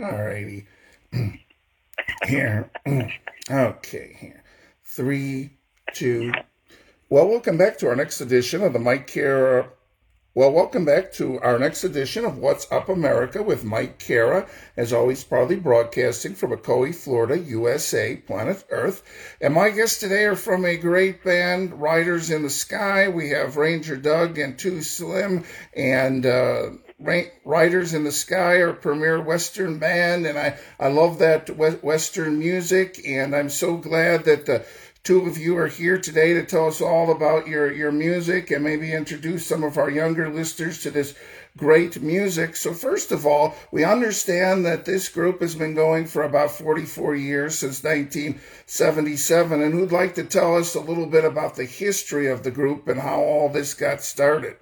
All righty. here. Okay, here. Three, two. Well, welcome back to our next edition of the Mike Kara well, welcome back to our next edition of What's Up America with Mike Kara, as always, proudly broadcasting from Ocoee, Florida, USA, planet Earth. And my guests today are from a great band, Riders in the Sky. We have Ranger Doug and Too Slim, and uh, Riders in the Sky, our premier Western band. And I, I love that Western music, and I'm so glad that the two of you are here today to tell us all about your, your music and maybe introduce some of our younger listeners to this great music. So, first of all, we understand that this group has been going for about 44 years, since 1977. And who'd like to tell us a little bit about the history of the group and how all this got started?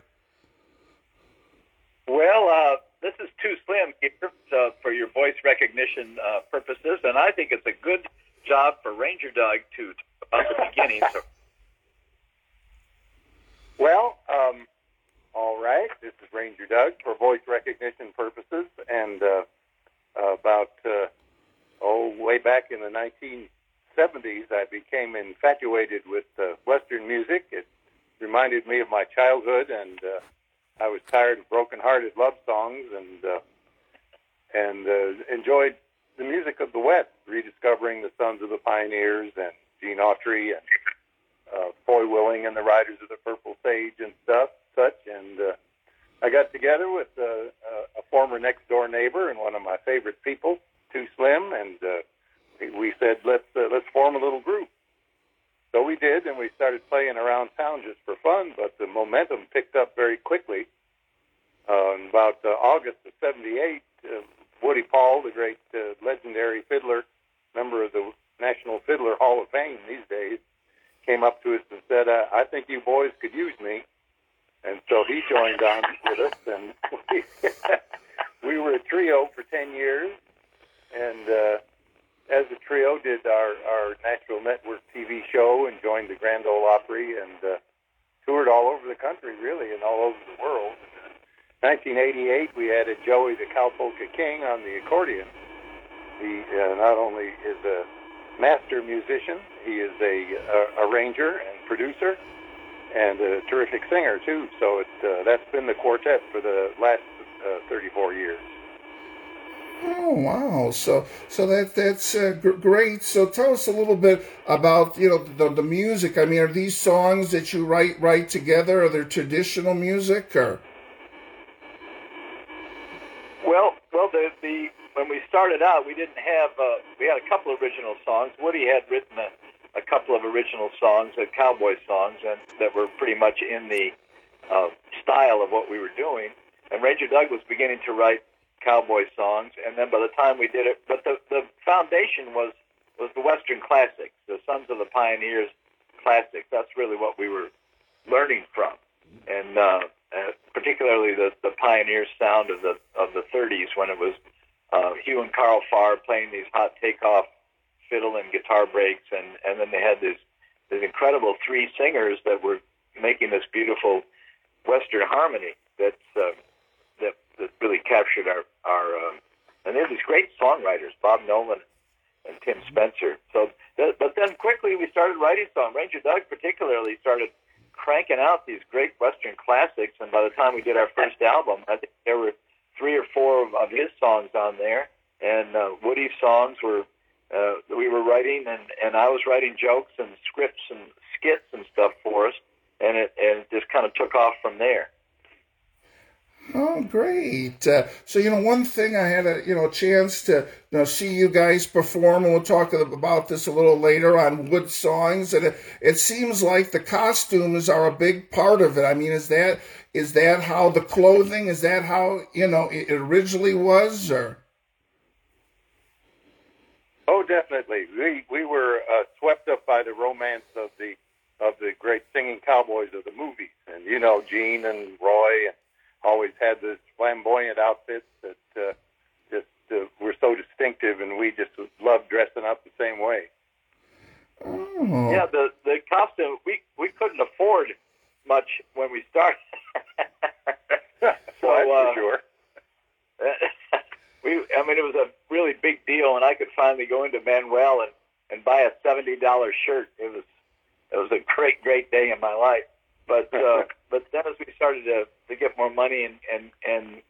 Well, uh, this is Too Slim here uh, for your voice recognition uh, purposes, and I think it's a good job for Ranger Doug to about the beginning. So. Well, um, all right. This is Ranger Doug for voice recognition purposes, and uh, about uh, oh, way back in the 1970s, I became infatuated with uh, Western music. It reminded me of my childhood, and uh, I was tired of broken-hearted love songs, and uh, and uh, enjoyed the music of the West, rediscovering the Sons of the Pioneers and Gene Autry and uh, Foy Willing and the Riders of the Purple Sage and stuff, such. And uh, I got together with uh, a former next door neighbor and one of my favorite people, Too Slim, and uh, we said let's uh, let's form a little group. So we did, and we started playing around town just for fun. But the momentum picked up very quickly. Uh, in about uh, August of '78, uh, Woody Paul, the great uh, legendary fiddler, member of the National Fiddler Hall of Fame these days, came up to us and said, uh, "I think you boys could use me." And so he joined on with us, and we, we were a trio for ten years, and uh, as a trio did our our Nashville Network TV show and joined the Grand Ole Opry and uh, toured all over the country, really, and all over the world. 1988, we added Joey the Cowpolka King on the accordion. He uh, not only is a master musician, he is a, a arranger and producer, and a terrific singer too. So it uh, that's been the quartet for the last uh, 34 years. Oh wow! So so that that's uh, g- great. So tell us a little bit about you know the, the music. I mean, are these songs that you write write together? Are they traditional music or? Well, well, the the when we started out, we didn't have uh, we had a couple of original songs. Woody had written a, a couple of original songs, uh, cowboy songs, and that were pretty much in the uh, style of what we were doing. And Ranger Doug was beginning to write cowboy songs, and then by the time we did it, but the the foundation was was the Western classics, the Sons of the Pioneers classics. That's really what we were learning from, and uh, uh, particularly the the pioneer sound of the of the 30s when it was uh, Hugh and Karl Farr playing these hot takeoff fiddle and guitar breaks, and and then they had this these incredible three singers that were making this beautiful Western harmony that's uh, that really captured our our um, and there's these great songwriters, Bob Nolan and Tim Spencer. So, but then quickly we started writing songs. Ranger Doug particularly started cranking out these great Western classics, and by the time we did our first album, I think there were three or four of, of his songs on there, and uh, Woody's songs were uh, we were writing, and and I was writing jokes and scripts and skits and stuff for us, and it and it just kind of took off from there. Oh, great! Uh, so you know, one thing I had a you know chance to you know, see you guys perform, and we'll talk about this a little later on WoodSongs. And it, it seems like the costumes are a big part of it. I mean, is that is that how the clothing? Is that how you know it originally was, or? Oh, definitely. We we were uh, swept up by the romance of the of the great singing cowboys of the movies, and you know Gene and Roy, and always had this flamboyant outfits that uh, just uh, were so distinctive, and we just loved dressing up the same way. Oh. Yeah, the the costume we we couldn't afford much when we started. so well, uh, sure. we, I mean, it was a really big deal, and I could finally go into Manuel and and buy a seventy dollar shirt. It was it was a great great day in my life. But uh, but then as we started to to get more money and and and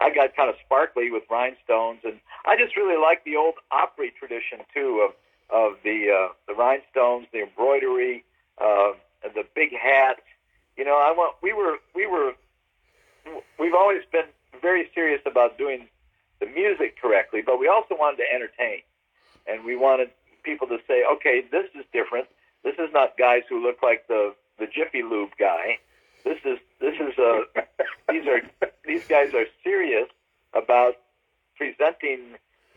I got kind of sparkly with rhinestones, and I just really like the old Opry tradition too of of the uh, the rhinestones, the embroidery, uh, the big hat. You know, I want we were we were we've always been very serious about doing the music correctly, but we also wanted to entertain, and we wanted people to say, okay, this is different. This is not guys who look like the the Jiffy Lube guy. This is this is a these are these guys are serious about presenting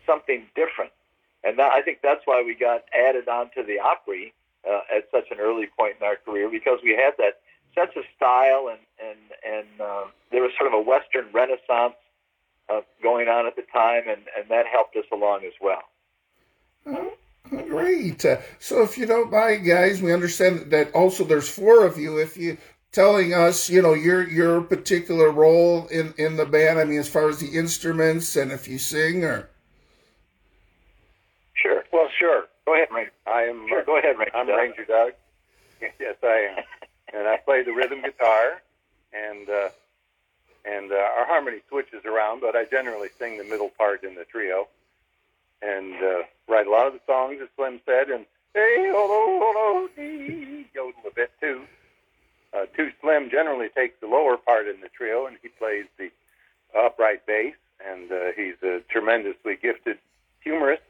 something different, and that, I think that's why we got added onto the Opry uh, at such an early point in our career because we had that sense of style and and and uh, there was sort of a Western Renaissance uh, going on at the time, and and that helped us along as well. Oh, great. Uh, so, if you don't mind, guys, we understand that also there's four of you. If you telling us, you know, your your particular role in in the band. I mean, as far as the instruments and if you sing or. Sure. Well, sure. Go ahead, Ranger. I am. Sure, go ahead, Ranger. I'm Doug. Ranger Doug. Yes, I am, and I play the rhythm guitar, and uh, and uh, our harmony switches around, but I generally sing the middle part in the trio, and uh, write a lot of the songs, as Slim said, and hey, oh, oh, dee, yodel a bit too. Uh, Too Slim generally takes the lower part in the trio, and he plays the upright bass, and uh, he's a tremendously gifted humorist,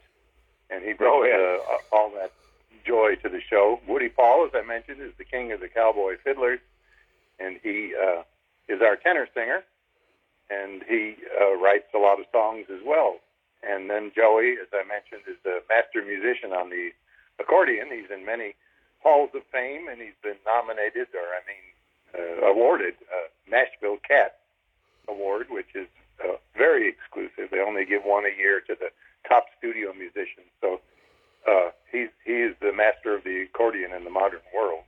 and he brings Oh, yeah. uh, all that joy to the show. Woody Paul, as I mentioned, is the king of the cowboy fiddlers, and he uh, is our tenor singer, and he uh, writes a lot of songs as well. And then Joey, as I mentioned, is a master musician on the accordion. He's in many halls of fame, and he's been nominated, or I mean, uh, awarded a Nashville Cat Award, which is uh, very exclusive. They only give one a year to the top studio musicians. So uh, he's he is the master of the accordion in the modern world.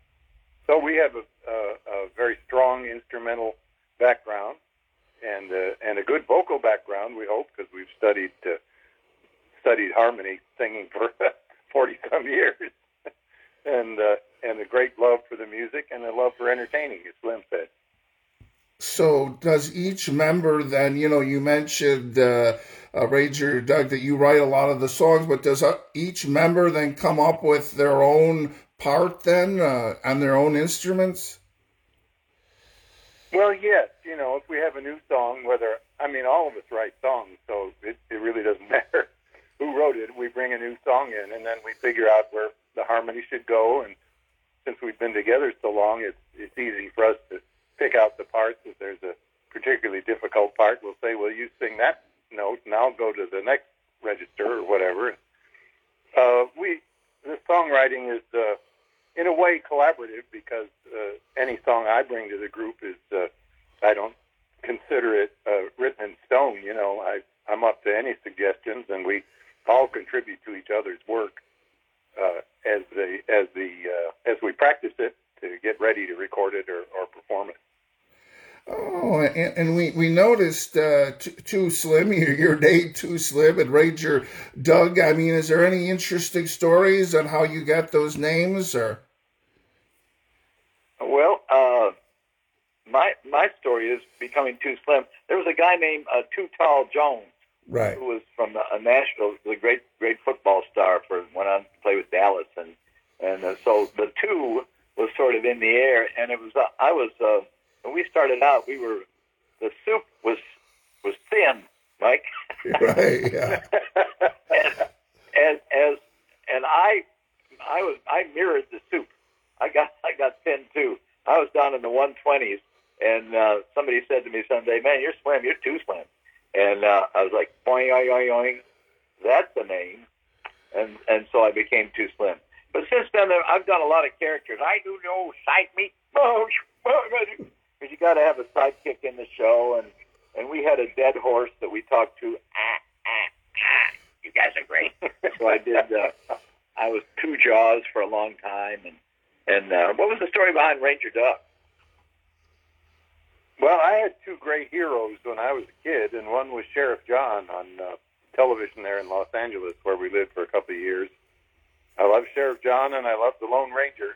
So we have a, a, a very strong instrumental background and uh, and a good vocal background. We hope because we've studied uh, studied harmony singing for forty some years, and uh, and a great love for the music and a love for entertaining, as Slim said. So, does each member then, you know, you mentioned, uh, uh, Ranger Doug, that you write a lot of the songs, but does uh, each member then come up with their own part then uh, on their own instruments? Well, yes, you know, if we have a new song, whether I mean, all of us write songs, so it, it really doesn't matter who wrote it. We bring a new song in, and then we figure out where the harmony should go. And since we've been together so long, it's it's easy for us to pick out the parts. If there's a particularly difficult part, we'll say, "Well, you sing that note, and I'll go to the next register or whatever." Uh, we the songwriting is uh, in a way collaborative because uh, any song I bring to the group is uh, I don't consider it uh, written in stone. You know, I I'm up to any suggestions, and we all contribute to each other's work uh, as the as the uh, as we practice it to get ready to record it or, or perform it. Oh, and, and we, we noticed uh, Too Too Slim, your, your name Too Slim, and Ranger Doug. I mean, is there any interesting stories on how you got those names? Or Well, uh, my my story is becoming too slim. There was a guy named uh, Too Tall Jones right, who was from uh, Nashville, a great great football star for went on to play with Dallas, and and uh, so the two was sort of in the air, and it was uh, I was uh, when we started out, we were the soup was was thin, Mike, right, yeah, and and as and I I was I mirrored the soup. I got I got thin too. I was down in the 120s, and uh, somebody said to me someday, "Man, you're slim. You're too slim." And uh, I was like, "Boing, boing, boing, boing." That's the name, and and so I became too slim. But since then, I've done a lot of characters. I do no side meat, because you got to have a sidekick in the show, and and we had a dead horse that we talked to. Ah, ah, ah. You guys are great. so I did. Uh, I was two jaws for a long time, and and uh, what was the story behind Ranger Doug? Well, I had two great heroes when I was a kid, and one was Sheriff John on uh, television there in Los Angeles, where we lived for a couple of years. I love Sheriff John and I love the Lone Ranger,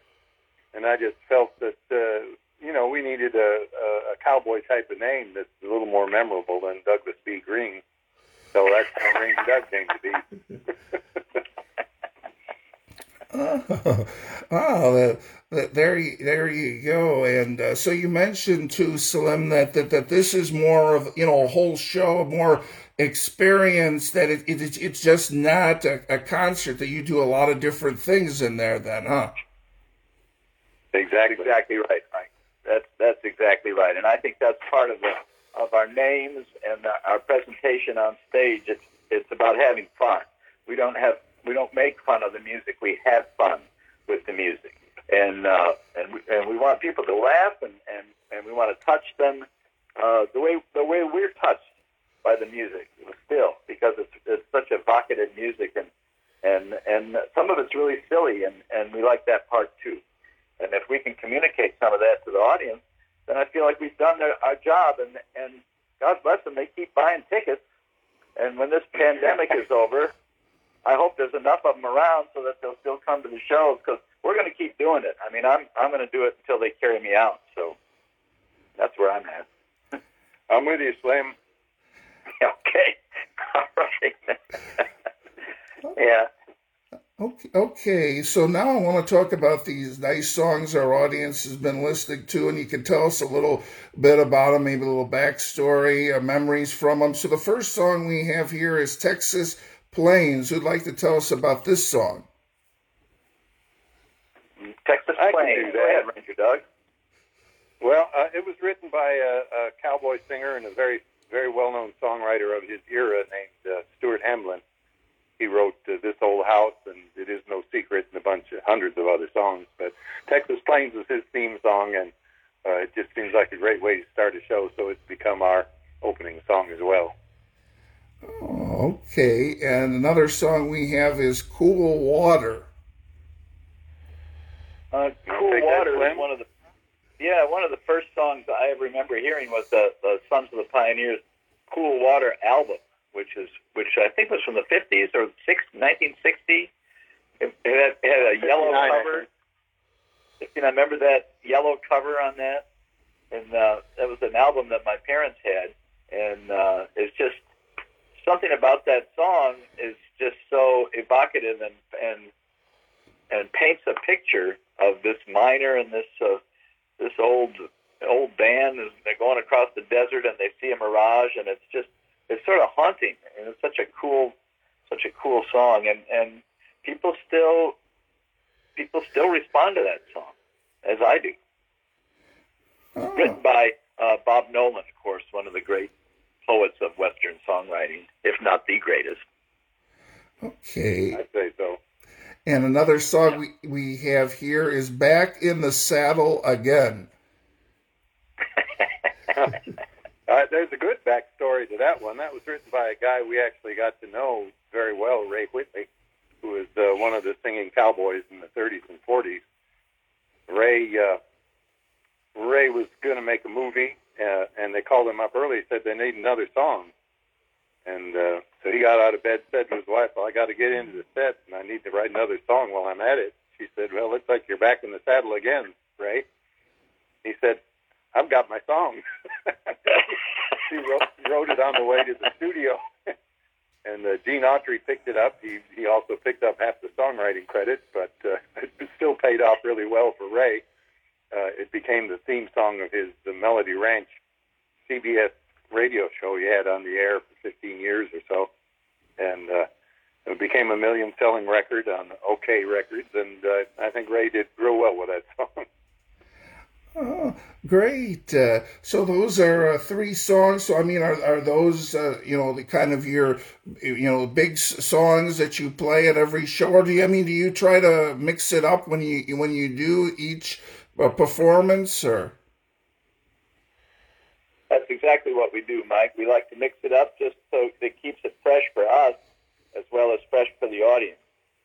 and I just felt that uh, you know we needed a, a, a cowboy type of name that's a little more memorable than Douglas B. Green. So that's how Ranger Doug came to be. oh, oh there, you, there you go. And uh, so you mentioned Too Slim that, that that this is more of you know a whole show, more experience. That it, it it's just not a, a, concert. That you do a lot of different things in there. Then, huh? Exactly, exactly right. Right. That's that's exactly right. And I think that's part of the of our names and our presentation on stage. It's it's about having fun. We don't have we don't make fun of the music. We have fun with the music and uh, and we, and we want people to laugh and and, and we want to touch them uh, the way the way we're touched by the music still because it's it's such evocative music and and and some of it's really silly and and we like that part too and if we can communicate some of that to the audience then I feel like we've done their, our job and and God bless them they keep buying tickets and when this pandemic is over I hope there's enough of them around so that they'll because we're going to keep doing it. I mean, I'm I'm going to do it until they carry me out. So that's where I'm at. I'm with you, Slim. okay. All right. yeah. Okay, okay, so now I want to talk about these nice songs our audience has been listening to, and you can tell us a little bit about them, maybe a little backstory, uh, memories from them. So the first song we have here is Texas Plains. Who'd like to tell us about this song? Texas Plains. Go ahead, Ranger Doug. Well, uh, it was written by a, a cowboy singer and a very, very well-known songwriter of his era named uh, Stuart Hamblen. He wrote uh, "This Old House" and "It Is No Secret" and a bunch of hundreds of other songs. But Texas Plains is his theme song, and uh, it just seems like a great way to start a show. So it's become our opening song as well. Okay, and another song we have is "Cool Water." Uh, cool Water is one of the yeah one of the first songs I remember hearing was the, the Sons of the Pioneers Cool Water album, which is which I think was from the 50s or six, 1960. It, it, had, it had a yellow cover. You know, I remember that yellow cover on that, and uh, that was an album that my parents had, and uh, it's just something about that song is just so evocative and and and paints a picture of this miner and this uh, this old old band is they're going across the desert and they see a mirage and it's just it's sort of haunting and it's such a cool such a cool song and and people still people still respond to that song as I do. Oh. Written by uh, Bob Nolan, of course, one of the great poets of Western songwriting, if not the greatest. Okay. I'd say so. And another song we, we have here is Back in the Saddle Again. uh, there's a good backstory to that one. That was written by a guy we actually got to know very well, Ray Whitley, who was uh, one of the singing cowboys in the 30s and 40s. Ray uh, Ray was going to make a movie, uh, and they called him up early. Said they need another song, and uh, so he got out of bed, said to his wife, "Well, I got to get into the set, and I need to write another song while I'm at it." She said, "Well, looks like you're back in the saddle again, Ray." He said, "I've got my song." she wrote, wrote it on the way to the studio, and uh, Gene Autry picked it up. He he also picked up half the songwriting credit, but uh, it still paid off really well for Ray. Uh, it became the theme song of his the Melody Ranch CBS radio show he had on the air for 15 years or so, and uh, it became a million-selling record on Okeh Records, and uh, I think Ray did real well with that song. Oh, great! Uh, so those are uh, three songs. So I mean, are are those uh, you know the kind of your you know big songs that you play at every show, or do you I mean do you try to mix it up when you when you do each uh, performance or? Exactly what we do, Mike. We like to mix it up just so it keeps it fresh for us as well as fresh for the audience.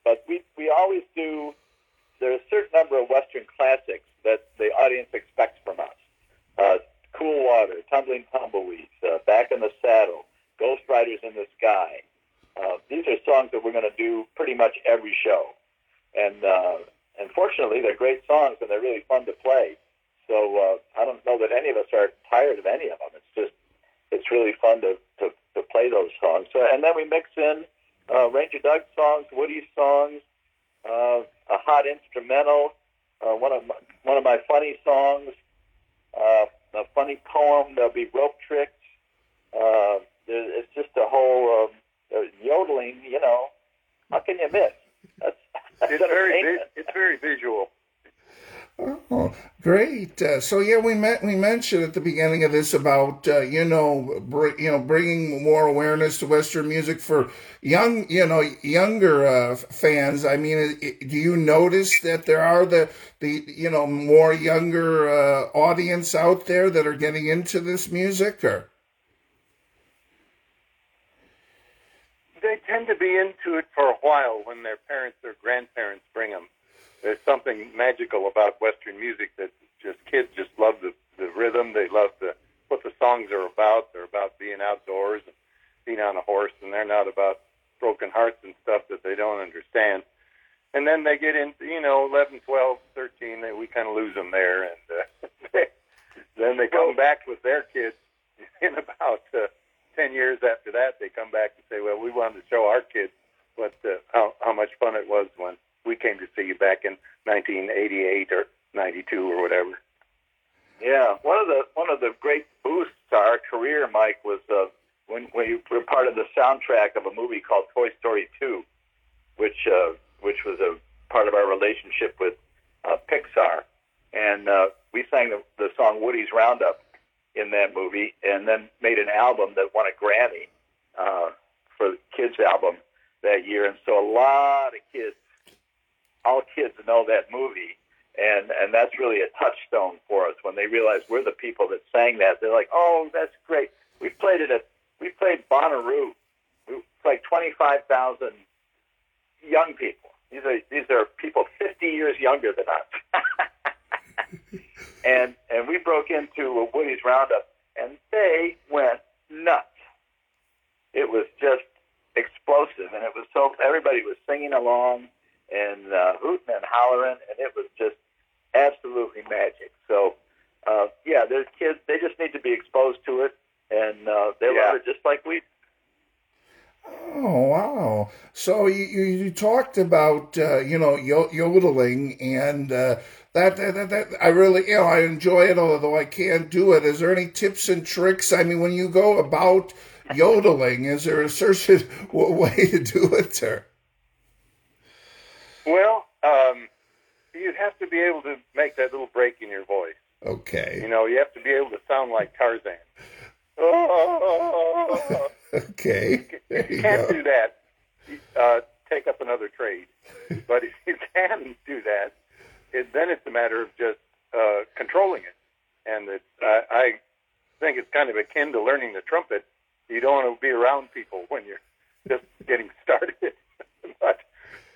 But we, we always do, there are a certain number of Western classics that the audience expects from us. Uh, cool Water, Tumbling Tumbleweeds, uh, Back in the Saddle, Ghost Riders in the Sky, uh, these are songs that we're going to do pretty much every show, and uh, and fortunately, they're great songs and they're really fun to play. So uh, I don't know that any of us are tired of any of them. It's just it's really fun to to, to play those songs. So, and then we mix in uh, Ranger Doug songs, Woody songs, uh, a hot instrumental, uh, one of my, one of my funny songs, uh, a funny poem. There'll be rope tricks. Uh, it's just a whole um, uh, yodeling. You know, how can you miss? That's, that's it's very vi- it's very visual. Oh, great! Uh, so yeah, we met. We mentioned at the beginning of this about uh, you know br- you know bringing more awareness to Western music for young you know younger uh, fans. I mean, it, do you notice that there are the the you know more younger uh, audience out there that are getting into this music or? They tend to be into it for a while when their parents or grandparents bring them there's something magical about Western music that just kids just love the the rhythm. They love the what the songs are about. They're about being outdoors and being on a horse, and they're not about broken hearts and stuff that they don't understand. And then they get into you know 11, 12, 13. They, we kind of lose them there, and uh, then they come back with their kids in about uh, ten years after that. They come back and say, "Well, we wanted to show our kids what uh, how how much fun it was when we came to see you back in 1988 or 92 or whatever. Yeah, one of the one of the great boosts to our career, Mike, was uh, when we were part of the soundtrack of a movie called Toy Story 2, which uh, which was a part of our relationship with uh, Pixar, and uh, we sang the, the song Woody's Roundup in that movie, and then made an album that won a Grammy uh, for the kids album that year, and so a lot of kids all kids know that movie, and and that's really a touchstone for us when they realize we're the people that sang that. They're like, oh, that's great. We played it at we played Bonnaroo. We played twenty five thousand young people. These are these are people fifty years younger than us. and and we broke into a Woody's Roundup, and they went nuts. It was just explosive, and it was so everybody was singing along and uh, hooting and hollering, and it was just absolutely magic. So, uh, yeah, there's kids; they just need to be exposed to it, and uh, they yeah. love it just like we. Oh wow! So you you, talked about uh, you know yodeling and uh, that, that, that that I really you know I enjoy it although I can't do it. Is there any tips and tricks? I mean, when you go about yodeling, is there a certain way to do it, sir? Well, um, you'd have to be able to make that little break in your voice. Okay. You know, you have to be able to sound like Tarzan. okay. You, can't go. do that, uh, take up another trade. but if you can do that, it, then it's a matter of just uh, controlling it. And it's, I, I think it's kind of akin to learning the trumpet. You don't want to be around people when you're just getting started. but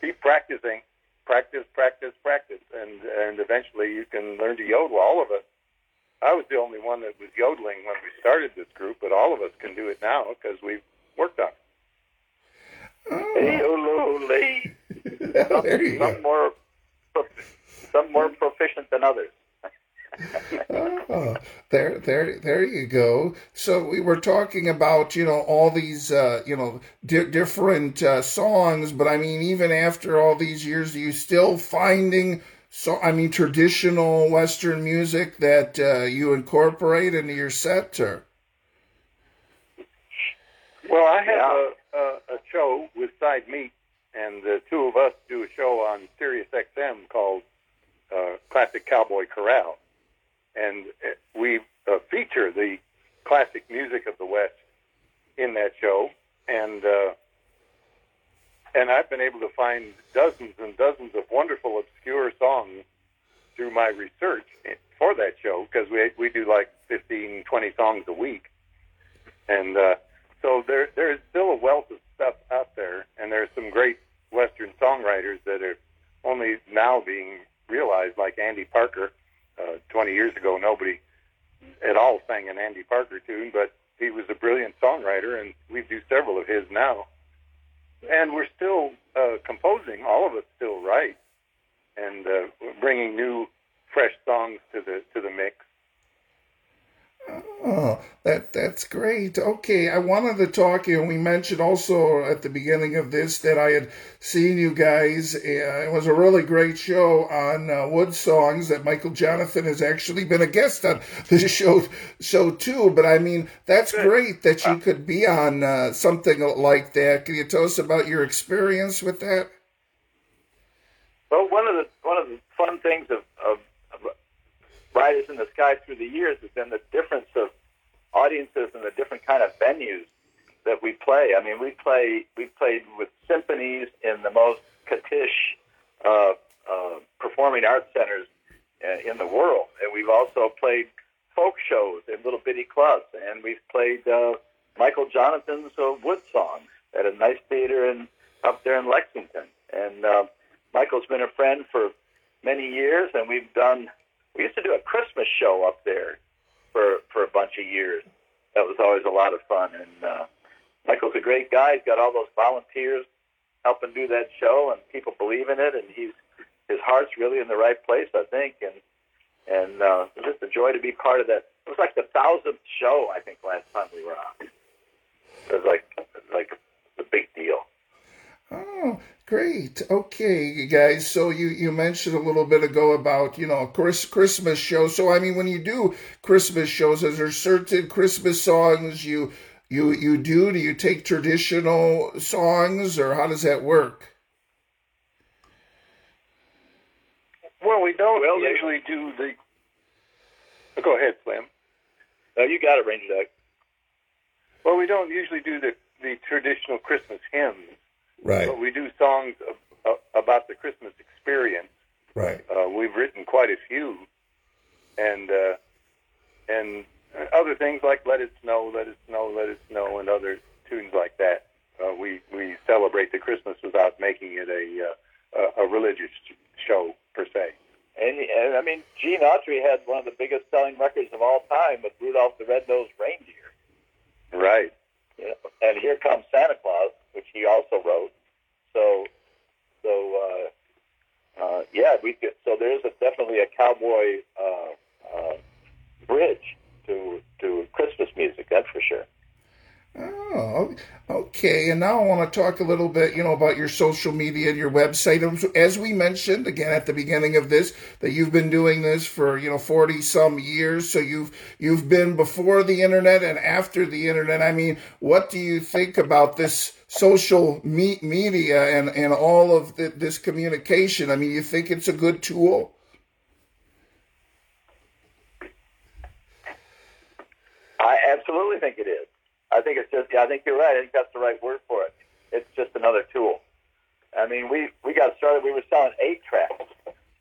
keep practicing, practice, practice, practice, and and eventually you can learn to yodel. All of us. I was the only one that was yodeling when we started this group, but all of us can do it now because we've worked on it. Oh. Hey, some, some more, some more proficient than others oh, there, there, there you go. So we were talking about you know all these uh, you know di- different uh, songs, but I mean even after all these years, are you still finding so I mean traditional Western music that uh, you incorporate into your set, or? Well, I have yeah. a, a, a show with Side Meat, and the two of us do a show on Sirius XM called uh, Classic Cowboy Corral and we uh, feature the classic music of the West in that show, and uh, and I've been able to find dozens and dozens of wonderful obscure songs through my research for that show because we we do like 15, 20 songs a week, and uh, so there there is still a wealth of stuff out there, and there's some great Western songwriters that are only now being realized, like Andy Parker uh, 20 years ago, nobody at all sang an Andy Parker tune, but he was a brilliant songwriter, and we do several of his now. And we're still uh, composing. All of us still write, and uh, bringing new, fresh songs to the to the mix. Oh, that that's great. Okay, I wanted to talk you. And we mentioned also at the beginning of this that I had seen you guys. Uh, it was a really great show on uh, WoodSongs that Michael Johnathan has actually been a guest on this show show too. But I mean, that's great that you could be on uh, something like that. Can you tell us about your experience with that? Well, one of the one of the fun things of, of Riders in the Sky through the years has been the difference of audiences and the different kind of venues that we play. I mean, we play we played with symphonies in the most cotish uh, uh, performing arts centers uh, in the world, and we've also played folk shows in little bitty clubs, and we've played uh, Michael Johnathan's uh, Wood Songs at a nice theater in up there in Lexington. And uh, Michael's been a friend for many years, and we've done we used to do a Christmas show up there for for a bunch of years. That was always a lot of fun. And uh, Michael's a great guy. He's got all those volunteers helping do that show, and people believe in it. And he's his heart's really in the right place, I think. And and uh, it just a joy to be part of that. It was like the thousandth show I think last time we were on. It was like like a big deal. Oh, great. Okay, you guys. So you, you mentioned a little bit ago about, you know, Chris, Christmas shows. So, I mean, when you do Christmas shows, is there certain Christmas songs you, you, you do? Do you take traditional songs or how does that work? Well, we don't well, usually do the. Oh, go ahead, Slim. No, you got it, Ranger Doug. Well, we don't usually do the, the traditional Christmas hymns Right. But we do songs about the Christmas experience. Right. Uh, we've written quite a few, and uh, and other things like "Let It Snow," "Let It Snow," "Let It Snow," and other tunes like that. Uh, we we celebrate the Christmas without making it a uh, a religious show per se. And, and I mean, Gene Autry had one of the biggest selling records of all time with Rudolph the Red-Nosed Reindeer. Right. And here comes Santa Claus which he also wrote. So, so uh, uh, yeah, we could, so there's a, definitely a cowboy uh, uh, bridge to to Christmas music. That's for sure. Oh, okay. And now I want to talk a little bit, you know, about your social media and your website. As we mentioned again at the beginning of this, that you've been doing this for, you know, 40 some years. So you've, you've been before the internet and after the internet. I mean, what do you think about this social me- media and, and all of the, this communication? I mean, you think it's a good tool? I absolutely think it is. I think it's just, yeah, I think you're right. I think that's the right word for it. It's just another tool. I mean, we, we got started, we were selling eight tracks.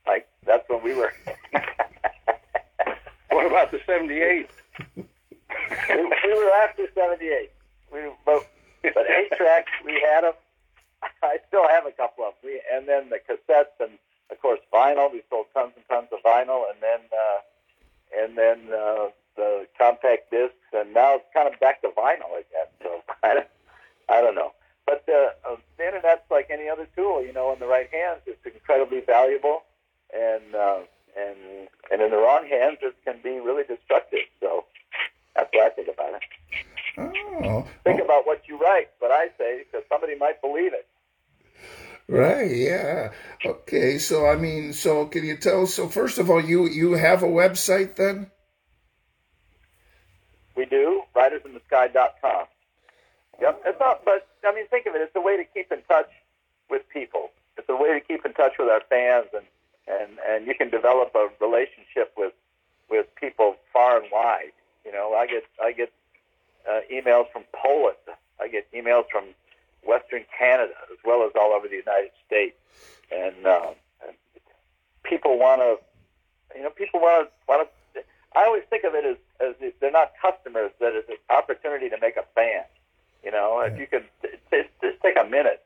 Like, that's when we were. what about the 78? we, we were after 78. We, but, but eight tracks, we had them. I still have a couple of them. We, and then the cassettes and, of course, vinyl. We sold tons and tons of vinyl. And then, uh, and then, uh, the compact discs, and now it's kind of back to vinyl again. So I don't, I don't know. But uh, uh, the internet's like any other tool, you know, in the right hands, it's incredibly valuable, and uh, and and in the wrong hands, it can be really destructive. So that's what I think about it. Oh. Think oh. about what you write, but I say because somebody might believe it. Right. Yeah. Okay. So I mean, so can you tell? So first of all, you you have a website then? We do, ridersinthesky.com. Yep. It's not, but I mean, think of it. It's a way to keep in touch with people. It's a way to keep in touch with our fans, and and and you can develop a relationship with with people far and wide. You know, I get I get uh, emails from Poland. I get emails from Western Canada, as well as all over the United States, and, uh, and people want to, you know, people want to want to I always think of it as, as if they're not customers, that it's an opportunity to make a fan. You know, if you could just, just take a minute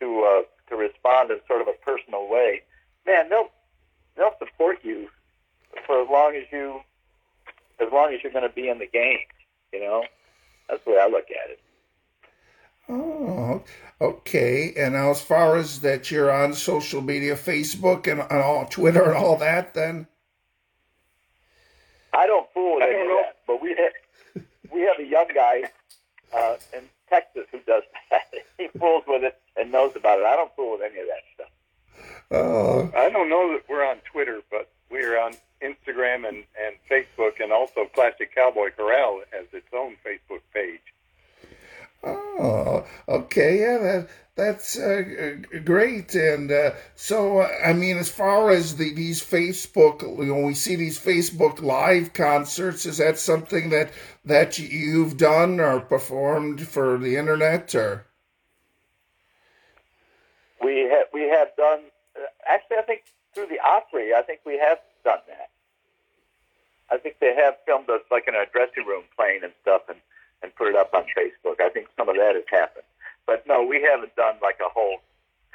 to uh, to respond in sort of a personal way, man, they'll they'll support you for as long as you as long as you're going to be in the game. You know, that's the way I look at it. Oh, okay. And now, as far as that, you're on social media, Facebook and, and all Twitter and all that. Then I don't fool with I any of that, but we have, we have a young guy uh, in Texas who does that. he fools with it and knows about it. I don't fool with any of that stuff. oh, I don't know that we're on Twitter, but we're on Instagram and, and Facebook, and also Classic Cowboy Corral has its own Facebook page. Oh, okay. Yeah, that that's uh, great. And uh, so, uh, I mean, as far as the these Facebook, you know, we see these Facebook live concerts. Is that something that that you've done or performed for the internet or? We have we have done uh, actually. I think through the Opry, I think we have done that. I think they have filmed us like in our dressing room playing and stuff, and and put it up on Facebook. I think some of that has happened, but no, we haven't done like a whole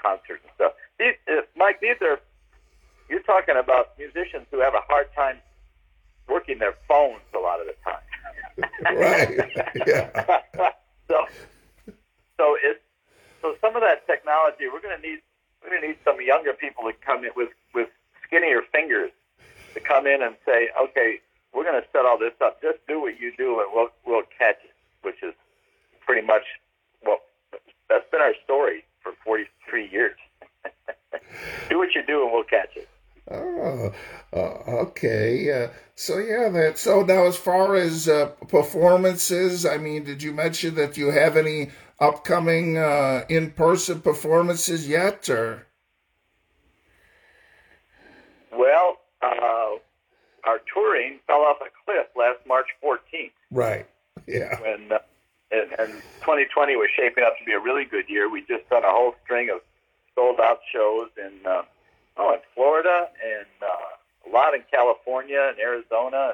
concert and stuff. These, uh, Mike, these are you're talking about musicians who have a hard time working their phones a lot of the time. Right. Yeah. so, so it's so some of that technology we're going to need. We're going to need some younger people to come in with with skinnier fingers to come in and say, okay, we're going to set all this up. Just do what you do, and we'll we'll catch it. Which is pretty much well, that's been our story for 43 years. do what you do, and we'll catch it. Oh, uh, okay. Uh, so yeah, that. So now, as far as uh, performances, I mean, did you mention that you have any upcoming uh, in-person performances yet, or? Well, uh, our touring fell off a cliff last March 14th. Right. Yeah. when uh, and, and 2020 was shaping up to be a really good year. We just done a whole string of sold out shows in uh, oh in Florida and uh, a lot in California and Arizona.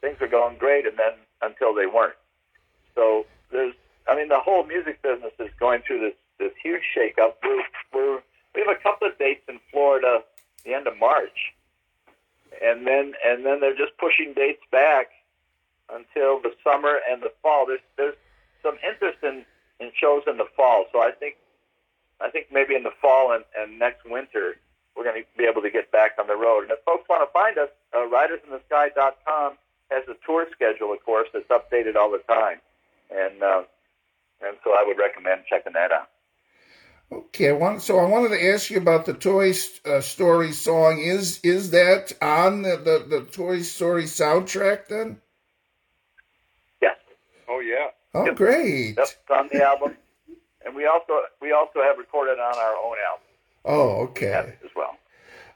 Things were going great, and then until they weren't. So there's, I mean, the whole music business is going through this this huge shakeup. We're, we're we have a couple of dates in Florida the end of March, and then and then they're just pushing dates back until the summer and the fall. There's there's some interest in, in shows in the fall, so I think I think maybe in the fall and, and next winter we're going to be able to get back on the road. And if folks want to find us, uh, ridersinthesky.com has a tour schedule, of course, that's updated all the time, and uh, and so I would recommend checking that out. Okay. So I wanted to ask you about the Toy uh, Story song. Is is that on the, the, the Toy Story soundtrack then? Oh yeah. Oh, Yep. great. yep, it's on the album, and we also we also have recorded on our own album Oh, okay. as well.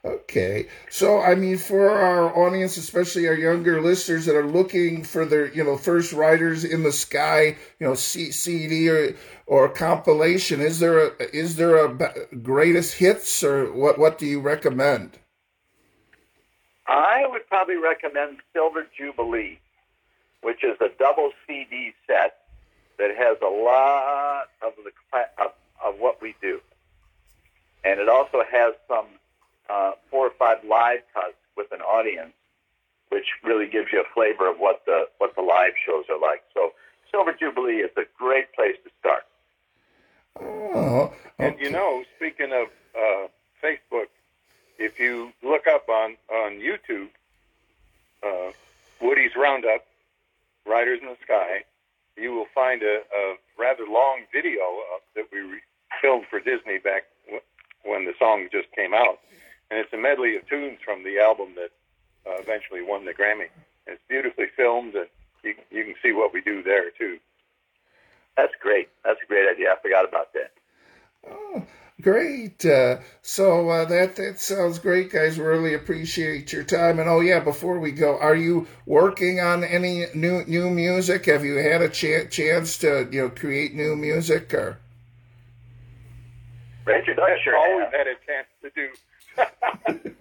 Okay. So, I mean, for our audience, especially our younger listeners that are looking for their, you know, first Riders in the Sky, you know, C- CD or, or compilation, is there a, is there a b- greatest hits or what, what do you recommend? I would probably recommend Silver Jubilee, which is a double CD set that has a lot of the of, of what we do, and it also has some uh, four or five live cuts with an audience, which really gives you a flavor of what the what the live shows are like. So Silver Jubilee is a great place to start. Oh, And you know, speaking of uh, Facebook, if you look up on on YouTube, uh, Woody's Roundup, Riders in the Sky, you will find a, a rather long video that we re- filmed for Disney back w- when the song just came out, and it's a medley of tunes from the album that uh, eventually won the Grammy. It's beautifully filmed, and you you can see what we do there too. That's great. That's a great idea. I forgot about that. Oh, great. Uh, so uh, that that sounds great, guys. Really appreciate your time. And oh yeah, before we go, are you working on any new new music? Have you had a ch- chance to you know create new music or? Ranger Doug sure always has. had a chance to do.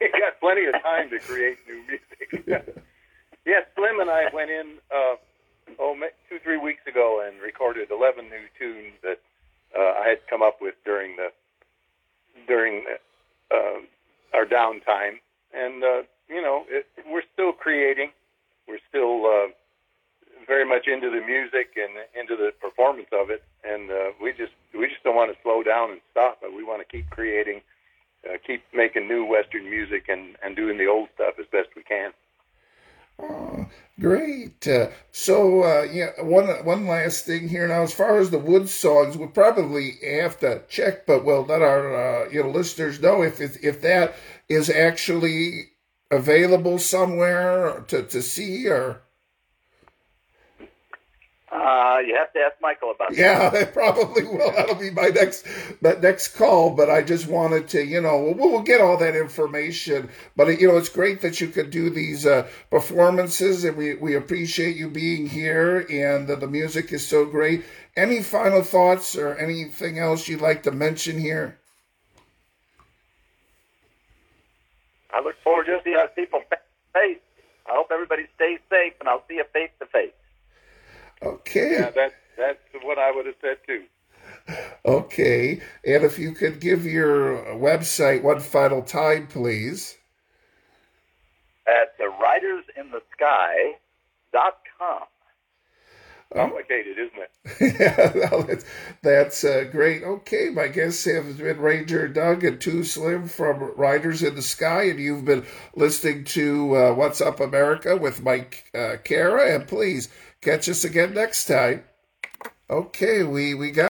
we got plenty of time to create new music. yeah, Slim and I went in uh, oh ma- two three weeks ago and recorded eleven new tunes that uh, I had come up with during the during the, uh, our downtime, and uh, you know it, we're still creating. We're still uh, very much into the music and into the performance of it, and uh, we just we just don't want to slow down and stop, but we want to keep creating, uh, keep making new Western music and and doing the old stuff as best we can. Oh, great. Uh, so, uh, yeah, one one last thing here now. As far as the WoodSongs, we probably have to check, but we'll let our uh, you know listeners know if, if if that is actually available somewhere to to see or. Uh, you have to ask Michael about that. Yeah, I probably will. That'll be my next that next call. But I just wanted to, you know, we'll, we'll get all that information. But you know, it's great that you could do these uh, performances, and we we appreciate you being here. And the, the music is so great. Any final thoughts or anything else you'd like to mention here? I look forward to seeing people face face. I hope everybody stays safe, and I'll see you face to face. Okay. Yeah, that that's what I would have said too. Okay. And if you could give your website one final time, please. At the ridersinthesky.com. Complicated, isn't it? yeah, well, that's, that's uh, great. Okay, my guests have been Ranger Doug and Too Slim from Riders in the Sky, and you've been listening to uh, What's Up America with Mike uh, Kara. And please catch us again next time. Okay, we, we got.